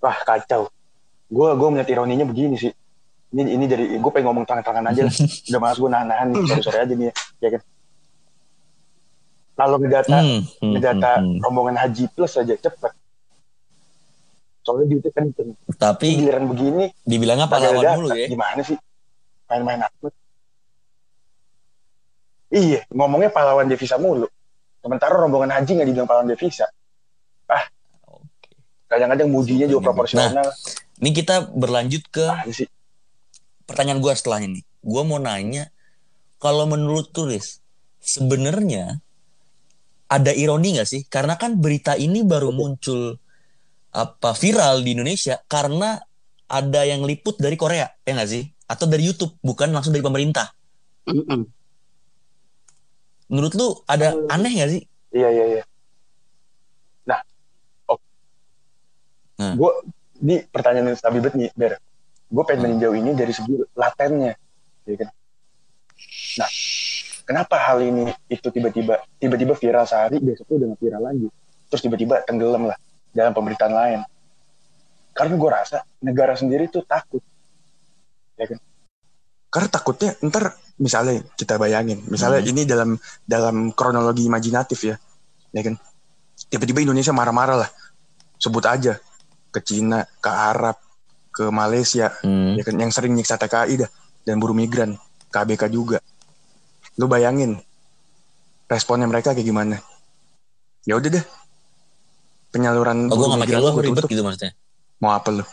Wah kacau. Gue gue melihat ironinya begini sih. Ini ini dari gue pengen ngomong tangan-tangan aja lah. Udah malas gue nahan-nahan sore sore aja nih ya, ya kan. Kalau ngedata Hmm, hmm, ngedata hmm, hmm. rombongan haji plus aja cepet. Soalnya duitnya kenceng. Tapi Giliran begini dibilangnya pahlawan data. dulu ya. Gimana sih? Main-main amat. Iya, ngomongnya pahlawan devisa mulu. Sementara rombongan haji nggak dibilang pahlawan devisa. Ah. Kadang-kadang mujinya juga proporsional. Ini kita berlanjut ke sih? pertanyaan gue setelahnya nih. Gue mau nanya, kalau menurut tulis, sebenarnya ada ironi nggak sih? Karena kan berita ini baru muncul apa viral di Indonesia karena ada yang liput dari Korea, ya nggak sih? Atau dari YouTube, bukan langsung dari pemerintah. Menurut lu ada aneh nggak sih? Iya, iya, iya. Nah, oh. Nah. Gue, ini pertanyaan yang stabil banget nih, Ber. Gue pengen meninjau ini dari segi latennya. Ya kan? Nah, kenapa hal ini itu tiba-tiba tiba-tiba viral sehari, besoknya udah viral lagi. Terus tiba-tiba tenggelam lah dalam pemberitaan lain. Karena gue rasa negara sendiri tuh takut. Ya kan? Karena takutnya ntar misalnya kita bayangin, misalnya Hmm. ini dalam dalam kronologi imajinatif ya, ya kan? Tiba-tiba Indonesia marah-marah lah, sebut aja ke Cina, ke Arab, ke Malaysia, Hmm. ya kan? Yang sering nyiksa TKI dah dan buruh migran, KBK juga. Lu bayangin responnya mereka kayak gimana? Ya udah deh, penyaluran Oh, buruh migran lo gua ribet gitu maksudnya. Mau apa lu?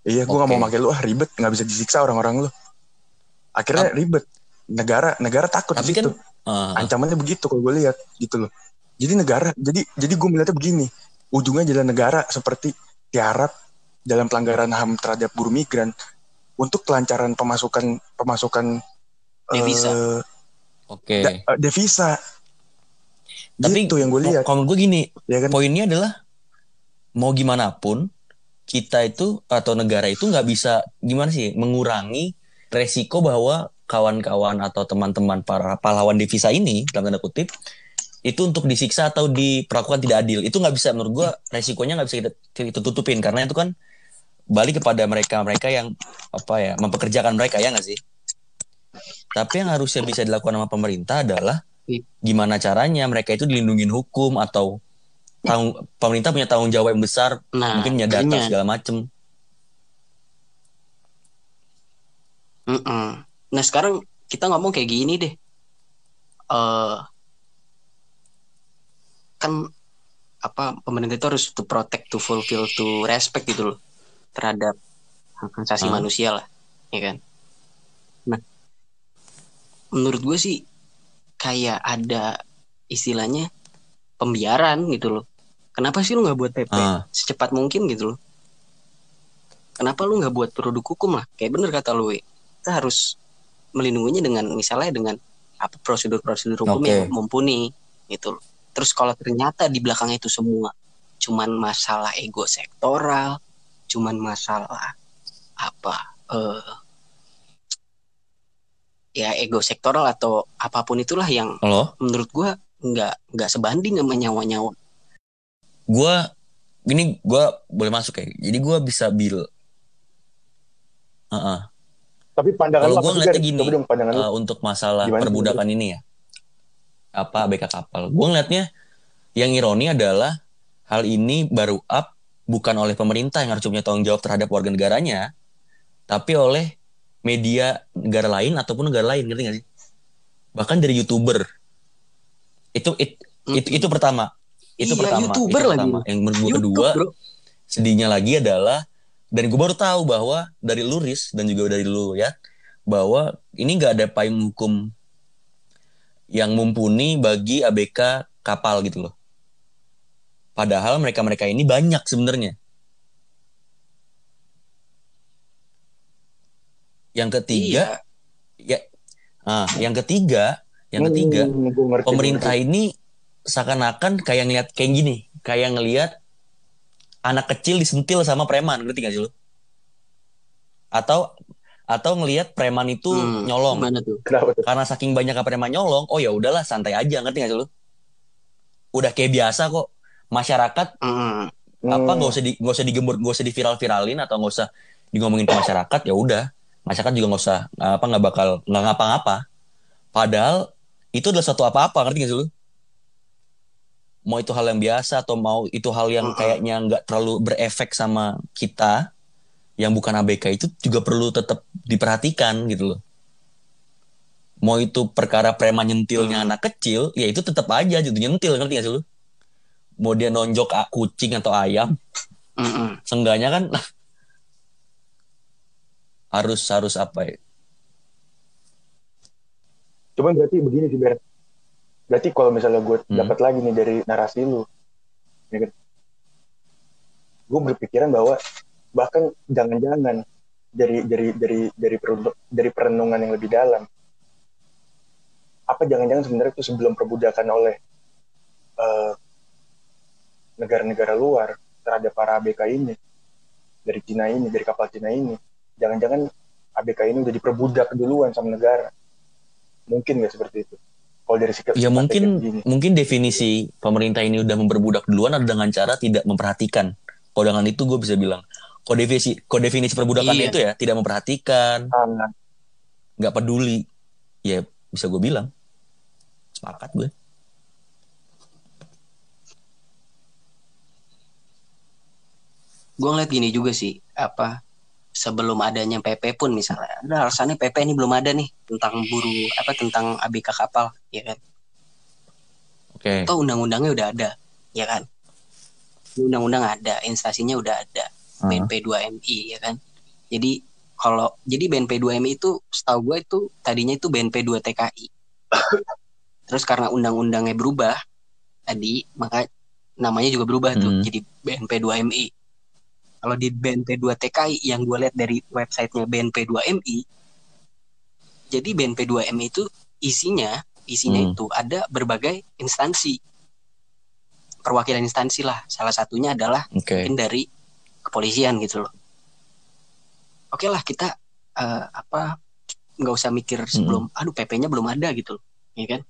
Iya, gue nggak Oke. mau pakai lu ah ribet, nggak bisa disiksa orang-orang lu. Akhirnya ribet. Negara negara takut Tapi di situ. kan, ah, Ancamannya begitu kalau gue lihat gitu loh. Jadi negara, jadi jadi gue melihatnya begini. Ujungnya jalan negara seperti tiarap dalam pelanggaran HAM terhadap buruh migran untuk kelancaran pemasukan pemasukan Devisa. eh, oke. da- eh, devisa. Tapi gitu yang gue lihat, Kalau gue gini, ya kan? poinnya adalah mau gimana pun kita itu atau negara itu nggak bisa gimana sih mengurangi resiko bahwa kawan-kawan atau teman-teman para pahlawan devisa ini dalam tanda kutip itu untuk disiksa atau diperlakukan tidak adil itu nggak bisa menurut gue resikonya nggak bisa kita, kita tutupin karena itu kan balik kepada mereka mereka yang apa ya mempekerjakan mereka ya nggak sih tapi yang harusnya bisa dilakukan sama pemerintah adalah Iya. gimana caranya mereka itu dilindungin hukum atau tanggung, pemerintah punya tanggung jawab yang besar Nah, mungkin punya data makanya. segala macem Mm-mm. Nah sekarang kita ngomong kayak gini deh. eh kan apa pemerintah itu harus to protect, to fulfill, to respect gitu loh terhadap hak asasi Hmm. manusia lah, ya kan. Nah, menurut gue sih kayak ada istilahnya pembiaran gitu loh. Kenapa sih lu nggak buat PP Ah. secepat mungkin gitu loh? Kenapa lu nggak buat produk hukum lah? Kayak bener kata lu, kita harus melindunginya dengan misalnya dengan apa prosedur-prosedur hukum Oke. yang mumpuni gitu loh. Terus kalau ternyata di belakangnya itu semua cuman masalah ego sektoral, cuman masalah apa eh ya ego sektoral atau apa pun itulah yang Halo? menurut gua nggak nggak sebanding sama nyawa-nyawa. gue ini gue boleh masuk ya jadi gue bisa bil Heeh. Tapi pandangan Kalau lu ngeliatnya Gar? gini, dong pandangan. Uh, untuk masalah Gimana, perbudakan ini ya apa BK kapal. Gue ngeliatnya yang ironi adalah hal ini baru up bukan oleh pemerintah yang harus punya tanggung jawab terhadap warga negaranya tapi oleh media negara lain ataupun negara lain ngerti gak sih? Bahkan dari youtuber. Itu it, itu itu pertama. Itu Iya, pertama YouTuber itu lagi. pertama yang menurut gue YouTube, kedua bro. sedihnya lagi adalah dan gue baru tahu bahwa dari Luris dan juga dari lu ya bahwa ini nggak ada payung hukum yang mumpuni bagi ABK kapal gitu loh. Padahal mereka-mereka ini banyak sebenarnya. Yang ketiga, Iya. ya, ah, yang ketiga, yang ketiga, Hmm, gua ngerti, pemerintah ngerti. ini seakan-akan kayak ngeliat kayak gini, kayak ngelihat anak kecil disentil sama preman, ngerti gak sih lu? Atau atau ngelihat preman itu Hmm, nyolong. Tuh? Karena saking banyak preman nyolong, oh ya udahlah santai aja, ngerti gak sih lu? Udah kayak biasa kok. Masyarakat Hmm. apa Hmm. nggak usah di nggak usah digembur nggak usah di viral viralin atau nggak usah di ngomongin ke masyarakat ya udah masyarakat juga nggak usah apa nggak bakal nggak ngapa-ngapa padahal itu adalah suatu apa-apa ngerti gak sih lu mau itu hal yang biasa atau mau itu hal yang Mm-mm. kayaknya nggak terlalu berefek sama kita yang bukan ABK itu juga perlu tetap diperhatikan gitu loh mau itu perkara preman nyentilnya Mm. anak kecil ya itu tetap aja gitu nyentil ngerti gak sih lu mau dia nonjok a- kucing atau ayam Mm-mm. Seenggaknya kan harus harus apa ya? Cuman berarti begini sih Ber. Berarti kalau misalnya gue Hmm. dapat lagi nih dari narasi lu, ya kan? Gue berpikiran bahwa bahkan jangan-jangan dari dari dari dari dari perenungan yang lebih dalam, apa jangan-jangan sebenarnya itu sebelum perbudakan oleh eh, negara-negara luar terhadap para ABK ini dari Cina ini, dari kapal Cina ini, jangan-jangan ABK ini udah diperbudak duluan sama negara. Mungkin nggak seperti itu? Kalau dari sikap Ya mungkin begini. mungkin definisi pemerintah ini udah memperbudak duluan ada dengan cara tidak memperhatikan. Kalau dengan itu gue bisa bilang, kok definisi kok definisi perbudakannya Iya. itu ya tidak memperhatikan, nggak peduli. Ya bisa gue bilang. Sepakat gue. gue ngeliat gini juga sih apa sebelum adanya PP pun misalnya ada alasannya PP ini belum ada nih tentang buru apa tentang ABK kapal ya kan Oke. atau undang-undangnya udah ada ya kan undang-undang ada instasinya udah ada Ah. BNP 2 MI ya kan jadi kalau jadi BNP 2 MI itu setahu gue itu tadinya itu BNP 2 TKI terus karena undang-undangnya berubah tadi maka namanya juga berubah tuh Hmm. jadi BNP 2 MI kalau di BNP 2 TKI yang gue lihat dari websitenya BNP 2 MI jadi BNP 2 MI itu isinya isinya Hmm. itu ada berbagai instansi perwakilan instansi lah salah satunya adalah mungkin dari kepolisian gitu loh. Oke lah kita eh, apa nggak usah mikir sebelum aduh PP-nya belum ada gitu loh, ya kan?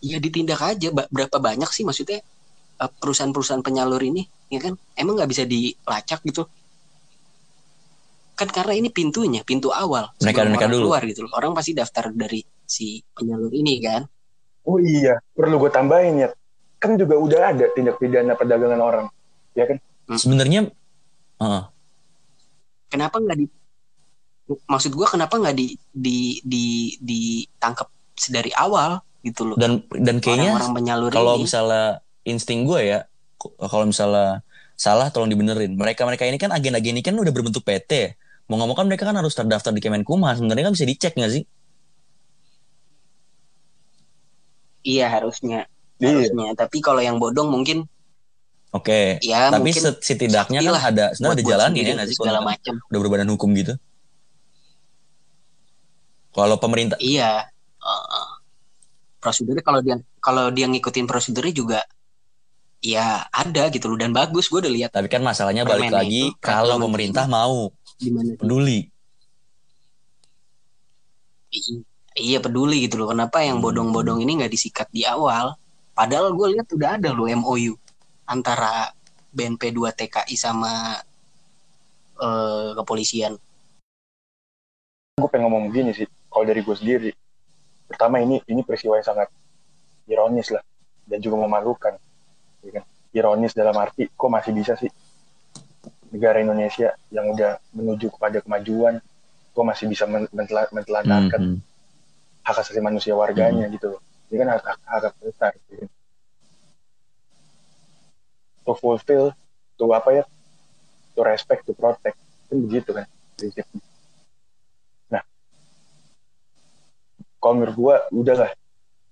Ya ditindak aja Ba- berapa banyak sih maksudnya eh, perusahaan-perusahaan penyalur ini, ya kan? Emang nggak bisa dilacak gitu? Kan karena ini pintunya, pintu awal. Mereka- mereka orang dulu. keluar gitu loh. Orang pasti daftar dari si penyalur ini kan. Oh iya, perlu gue tambahin ya. Kan juga udah ada tindak pidana perdagangan orang, ya kan? Sebenarnya Heeh. kenapa nggak di maksud gua kenapa nggak di di di ditangkap sedari awal gitu loh. Dan dan kayaknya kalau ini. misalnya insting gue ya kalau misalnya salah tolong dibenerin. Mereka mereka ini kan agen-agen ini kan udah berbentuk PT mau nggak mau kan mereka kan harus terdaftar di Kemenkumham. Sebenarnya kan bisa dicek nggak sih? Iya harusnya. Iya. harusnya. Tapi kalau yang bodong mungkin oke. Ya tapi mungkin setidaknya kan ada sebenarnya ada sendiri ya nggak sih kalau segala misalkan macam udah berbadan hukum gitu. Kalau pemerintah iya. Heeh. prosedurnya kalau dia kalau dia ngikutin prosedurnya juga ya ada gitu loh dan bagus. Gue udah lihat tapi kan masalahnya balik lagi itu, kalau pemerintah mau. Peduli. Iya peduli gitu loh. Kenapa yang Hmm. bodong-bodong ini nggak disikat di awal? Padahal gue lihat udah ada loh MOU antara BNP 2 TKI sama eh, kepolisian Gue pengen ngomong gini sih, kalau dari gue sendiri. Pertama ini ini peristiwa yang sangat ironis lah, dan juga memalukan. ya kan? Ironis dalam arti, kok masih bisa sih negara Indonesia yang udah menuju kepada kemajuan, kok masih bisa men- mentela- mentelantarkan Mhm. hak asasi manusia warganya gitu loh. Ini kan hak hak, hak besar. Gitu. To fulfill, to apa ya? To respect, to protect. Kan begitu kan prinsipnya. Nah, kalau menurut gua udahlah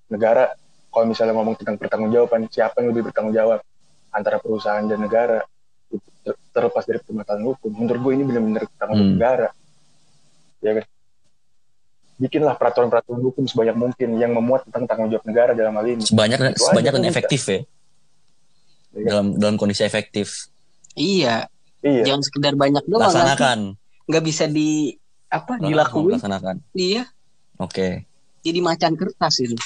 negara kalau misalnya ngomong tentang pertanggungjawaban siapa yang lebih bertanggung jawab antara perusahaan dan negara ter- terlepas dari permasalahan hukum menurut gue ini benar-benar tanggung Hmm. negara ya kan bikinlah peraturan-peraturan hukum sebanyak mungkin yang memuat tentang tanggung jawab negara dalam hal ini sebanyak Itu sebanyak kan dan bisa. efektif ya. Dalam dalam kondisi efektif Iya, iya jangan sekedar banyak doang. laksanakan Nggak bisa di apa Langsung dilakuin. laksanakan Iya, oke jadi macan kertas itu.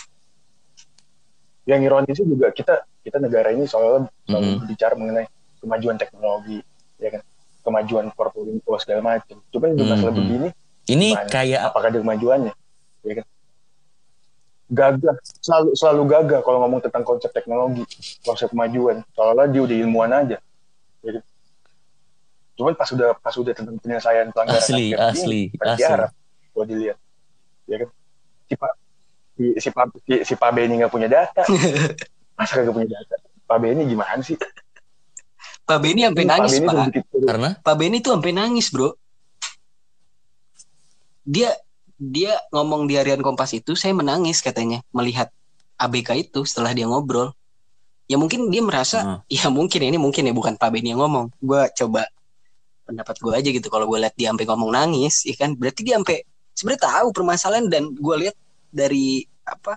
yang ironisnya juga kita kita negara ini soalnya selalu Mm-mm. berbicara mengenai kemajuan teknologi ya kan kemajuan 4.0 segala macam cuman di masalah Mhm. begini ini Gimana? kayak apakah ada kemajuannya ya kan gagah. Selalu selalu gagah kalau ngomong tentang konsep teknologi konsep kemajuan. Seolah dia udah ilmuwan aja. Kan? cuman pas udah pas udah tentang penyelesaian pelanggaran Asli, asli, ini, asli. diharap kalau dilihat. Ya kan? Si pak si si pak si, si pak Benny nggak punya data. Masa kagak punya data? Pak Benny gimana sih? Pak Benny sampai Pak nangis, Benny Pak. begitu karena? Pak Benny tuh sampai nangis, Bro. Dia dia ngomong di harian Kompas itu saya menangis katanya melihat ABK itu setelah dia ngobrol. Ya mungkin dia merasa Hmm. ya mungkin ini mungkin ya bukan Pak Benny yang ngomong. Gua coba pendapat gue aja gitu kalau gue lihat dia sampai ngomong nangis, ya kan berarti dia sampai sebenarnya tahu permasalahan dan gue lihat dari apa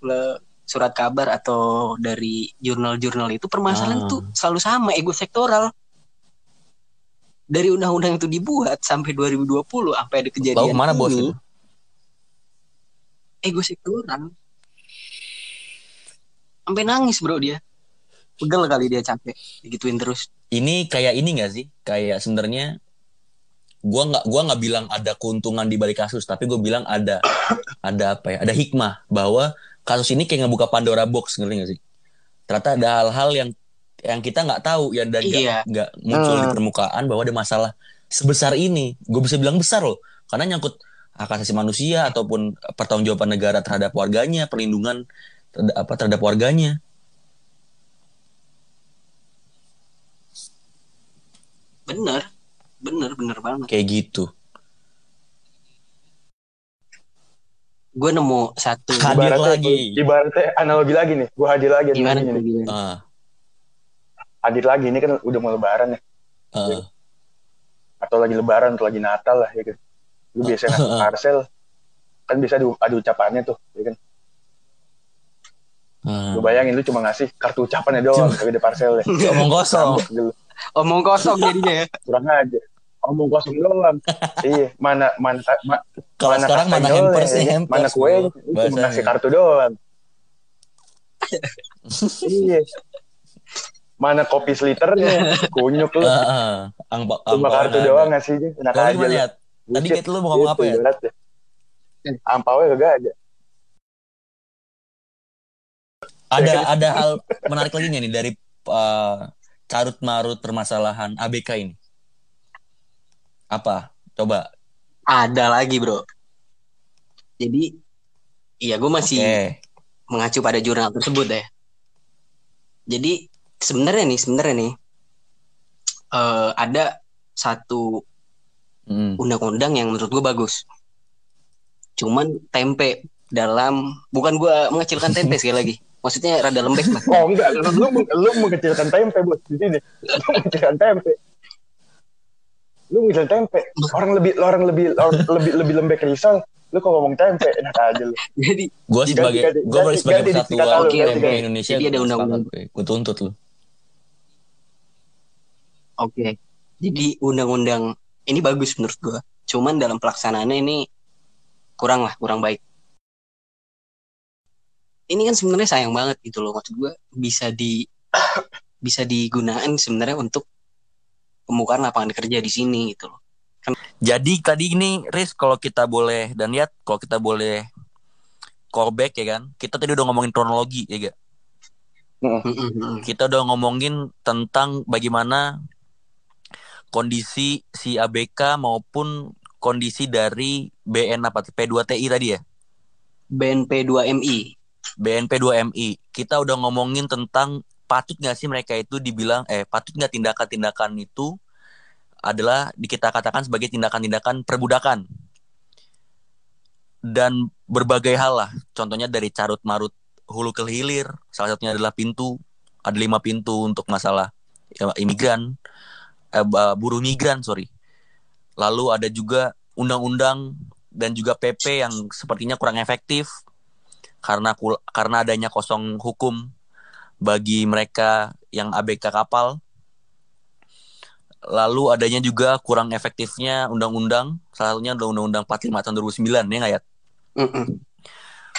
le- surat kabar atau dari jurnal-jurnal itu permasalahan Ah. tuh selalu sama ego sektoral dari undang-undang itu dibuat sampai 2020 sampai ada kejadian Lalu ke mana bos ini itu? ego sektoral sampai nangis bro dia. Pegel kali dia capek. Digituin terus. Ini kayak ini gak sih? Kayak sebenarnya gua nggak gua nggak bilang ada keuntungan di balik kasus tapi gue bilang ada ada apa ya? Ada hikmah bahwa kasus ini kayak ngebuka Pandora box ngerti gak sih? Ternyata ada hal-hal yang yang kita nggak tahu ya dan nggak Iya. nggak muncul di Hmm. permukaan bahwa ada masalah sebesar ini gue bisa bilang besar loh karena nyangkut hak asasi manusia ataupun pertanggungjawaban negara terhadap warganya perlindungan terhadap apa terhadap warganya bener bener bener banget kayak gitu gue nemu satu Hadir lagi. ibaratnya analogi lagi nih gue hadir lagi gimana nih. gimana? ah hadir lagi ini kan udah mau lebaran ya. Ah. atau lagi lebaran atau lagi natal lah ya kan. Lu biasa ngasih parcel. Kan bisa ada, ucapannya tuh ya kan. Ah. lu bayangin lu cuma ngasih kartu ucapannya doang Cuma- tapi ada parcelnya omong kosong. Gitu. omong kosong jadinya ya. Kurang aja. Omong kosong doang. Iya mana mana ma- Kalau sekarang mana kastengel hampers ya, hampers. mana kue cuma ngasih kartu doang. Iya mana kopi sliternya kunyuk lu ah. Angpa, cuma kartu ada. doang ngasihnya enak aja ya? Tadi kayak lu mau ngomong apa ya? ibaratnya. ampaunya kagak ada Ada ada hal menarik lagi nih dari uh, carut marut permasalahan ABK ini? Apa? Coba. ada lagi bro jadi iya gue masih Oke. mengacu pada jurnal tersebut ya. Jadi sebenarnya nih, sebenarnya nih eh, ada satu Hmm. undang-undang yang menurut gue bagus. Cuman tempe dalam bukan gue mengecilkan tempe sekali lagi. Maksudnya rada lembek lah. Oh enggak, lu, lu, lu mengecilkan tempe bos di sini. Lu mengecilkan tempe. Lu mengecilkan tempe. Orang lebih orang lebih orang lebih lebih lembek risol. Lu kok ngomong tempe enak aja lu. Jadi Gue sebagai gue sebagai di persatuan tempe. Indonesia. Jadi ada gua undang-undang. Gue tuntut lu. Oke. Jadi undang-undang ini bagus menurut gue. Cuman dalam pelaksanaannya ini kurang lah, kurang baik. Ini kan sebenarnya sayang banget gitu loh maksud gue bisa di bisa digunakan sebenarnya untuk pembukaan lapangan kerja di sini gitu loh. Jadi tadi ini Riz kalau kita boleh dan lihat kalau kita boleh callback ya kan. Kita tadi udah ngomongin kronologi ya gak? Mm-mm. Kita udah ngomongin tentang bagaimana kondisi si ABK maupun kondisi dari BN apa tuh, P2TI tadi ya. BNP 2MI. BNP 2MI. Kita udah ngomongin tentang patut nggak sih mereka itu dibilang eh patut nggak tindakan-tindakan itu adalah kita katakan sebagai tindakan-tindakan perbudakan dan berbagai hal lah contohnya dari carut marut hulu ke hilir salah satunya adalah pintu ada lima pintu untuk masalah ya, imigran eh, buruh migran sorry lalu ada juga undang-undang dan juga PP yang sepertinya kurang efektif karena karena adanya kosong hukum bagi mereka yang ABK kapal. Lalu adanya juga kurang efektifnya undang-undang, salah satunya undang-undang 45 tahun 2009 ya nggak ya? Mm -mm.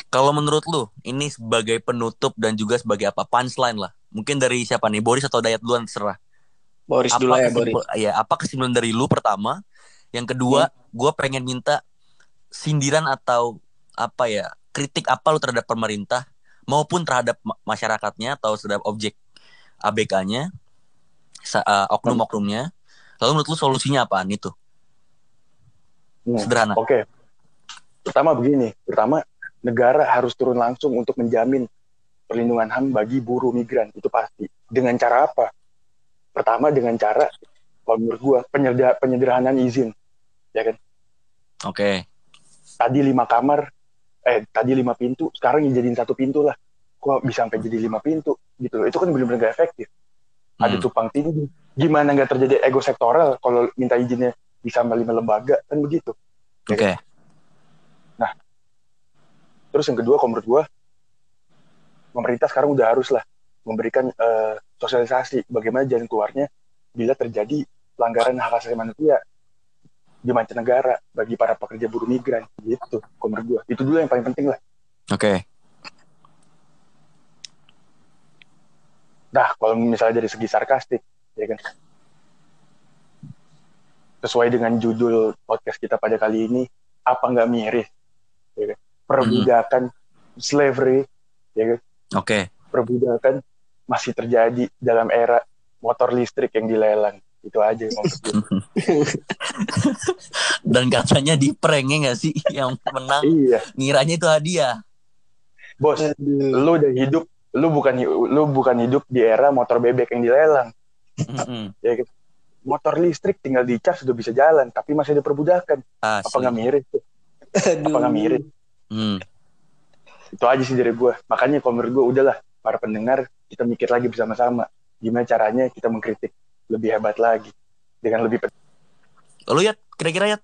Kalau menurut lu, ini sebagai penutup dan juga sebagai apa? Punchline lah. Mungkin dari siapa nih? Boris atau Dayat duluan terserah. Boris apa dulu ya, Boris. Ya, apa kesimpulan dari lu pertama? Yang kedua, hmm. gue pengen minta sindiran atau apa ya kritik apa lu terhadap pemerintah maupun terhadap masyarakatnya atau terhadap objek ABK-nya, uh, oknum-oknumnya. Lalu menurut lu solusinya apaan itu? Hmm, Sederhana. Oke. Okay. Pertama begini, pertama negara harus turun langsung untuk menjamin perlindungan HAM bagi buruh migran itu pasti. Dengan cara apa? Pertama dengan cara kalau menurut gua penyeder penyederhanaan izin, ya kan? Oke. Okay. Tadi lima kamar eh tadi lima pintu sekarang jadiin satu pintu lah kok bisa sampai jadi lima pintu gitu itu kan benar-benar gak efektif hmm. ada tumpang tinggi gimana nggak terjadi ego sektoral kalau minta izinnya bisa sampai lima lembaga kan begitu ya oke okay. Kan? nah terus yang kedua kalau menurut gue pemerintah sekarang udah harus lah memberikan uh, sosialisasi bagaimana jalan keluarnya bila terjadi pelanggaran hak asasi manusia di mancanegara bagi para pekerja buruh migran gitu menurut gue itu dulu yang paling penting lah oke okay. nah kalau misalnya dari segi sarkastik ya kan sesuai dengan judul podcast kita pada kali ini apa nggak miris ya kan? perbudakan mm-hmm. slavery ya kan oke okay. perbudakan masih terjadi dalam era motor listrik yang dilelang. Itu aja dan katanya di prank ya gak sih? Yang menang. Iya. ngiranya itu hadiah. Bos Aduh. lu udah hidup. Lu bukan lu bukan hidup di era motor bebek yang dilelang. Ya gitu. motor listrik tinggal dicas sudah bisa jalan tapi masih ada perbudakan Asli. apa nggak mirip tuh? Apa nggak mirip? Hmm. itu aja sih dari gue makanya kalau menurut gue udahlah para pendengar kita mikir lagi bersama-sama gimana caranya kita mengkritik lebih hebat lagi dengan lebih Lu ya kira-kira ya?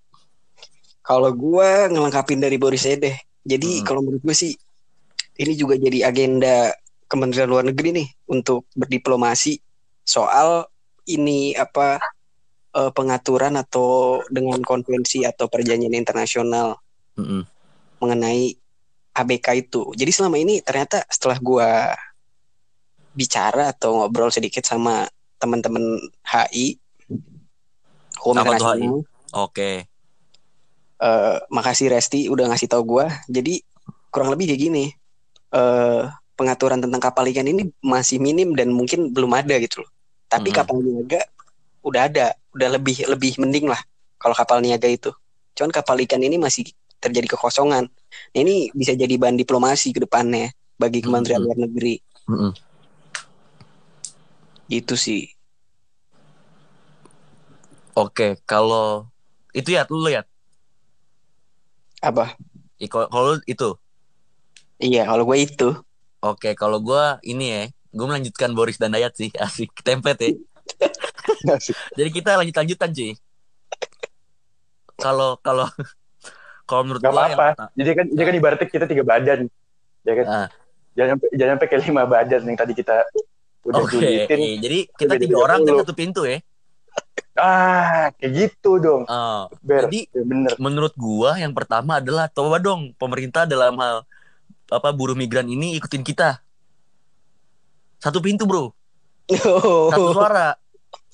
Kalau gue ngelengkapin dari Boris deh. Jadi hmm. kalau menurut gue sih ini juga jadi agenda Kementerian Luar Negeri nih untuk berdiplomasi soal ini apa uh, pengaturan atau dengan konvensi atau perjanjian internasional hmm. mengenai ABK itu. Jadi selama ini ternyata setelah gue bicara atau ngobrol sedikit sama teman-teman HI Hukum Apa Internasional. Oke. Okay. Uh, makasih Resti udah ngasih tau gue. Jadi kurang lebih kayak gini. Uh, pengaturan tentang kapal ikan ini masih minim dan mungkin belum ada gitu loh. Tapi hmm. kapal niaga udah ada, udah lebih lebih mending lah kalau kapal niaga itu. Cuman kapal ikan ini masih terjadi kekosongan. Nah, ini bisa jadi bahan diplomasi ke depannya bagi Kementerian hmm. Luar Negeri. Hmm. Itu sih. Oke, kalau itu ya lu lihat. Apa? Kalau itu. Iya, kalau gue itu. Oke, kalau gue ini ya, gue melanjutkan Boris dan Dayat sih, asik template ya. Jadi kita lanjut lanjutan sih. Kalau kalau kalau menurut gue apa-apa. Jadi kan jadi kan ibaratnya kita tiga badan, ya kan. Ah. Jangan sampai jangan sampai kayak lima badan yang tadi kita udah Oke, okay. Iya, jadi kita tiga orang kan satu pintu ya. Ah, kayak gitu dong. Oh, Ber, jadi ya bener. menurut gua yang pertama adalah coba dong pemerintah dalam hal apa buruh migran ini ikutin kita. Satu pintu, Bro. Oh. Satu suara.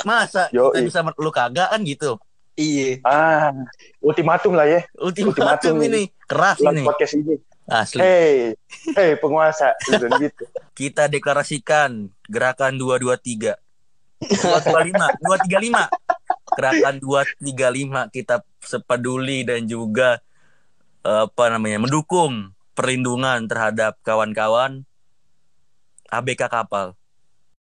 Masa Yo, kita bisa lu kagak kan gitu. Iya. Ah, ultimatum lah ya. Ultimatum, ultimatum ini. Keras ini. Podcast ini. Asli. Hey, hey penguasa. gitu. Kita deklarasikan gerakan 223 dua dua lima dua tiga lima gerakan dua tiga lima kita sepeduli dan juga apa namanya mendukung perlindungan terhadap kawan-kawan ABK kapal.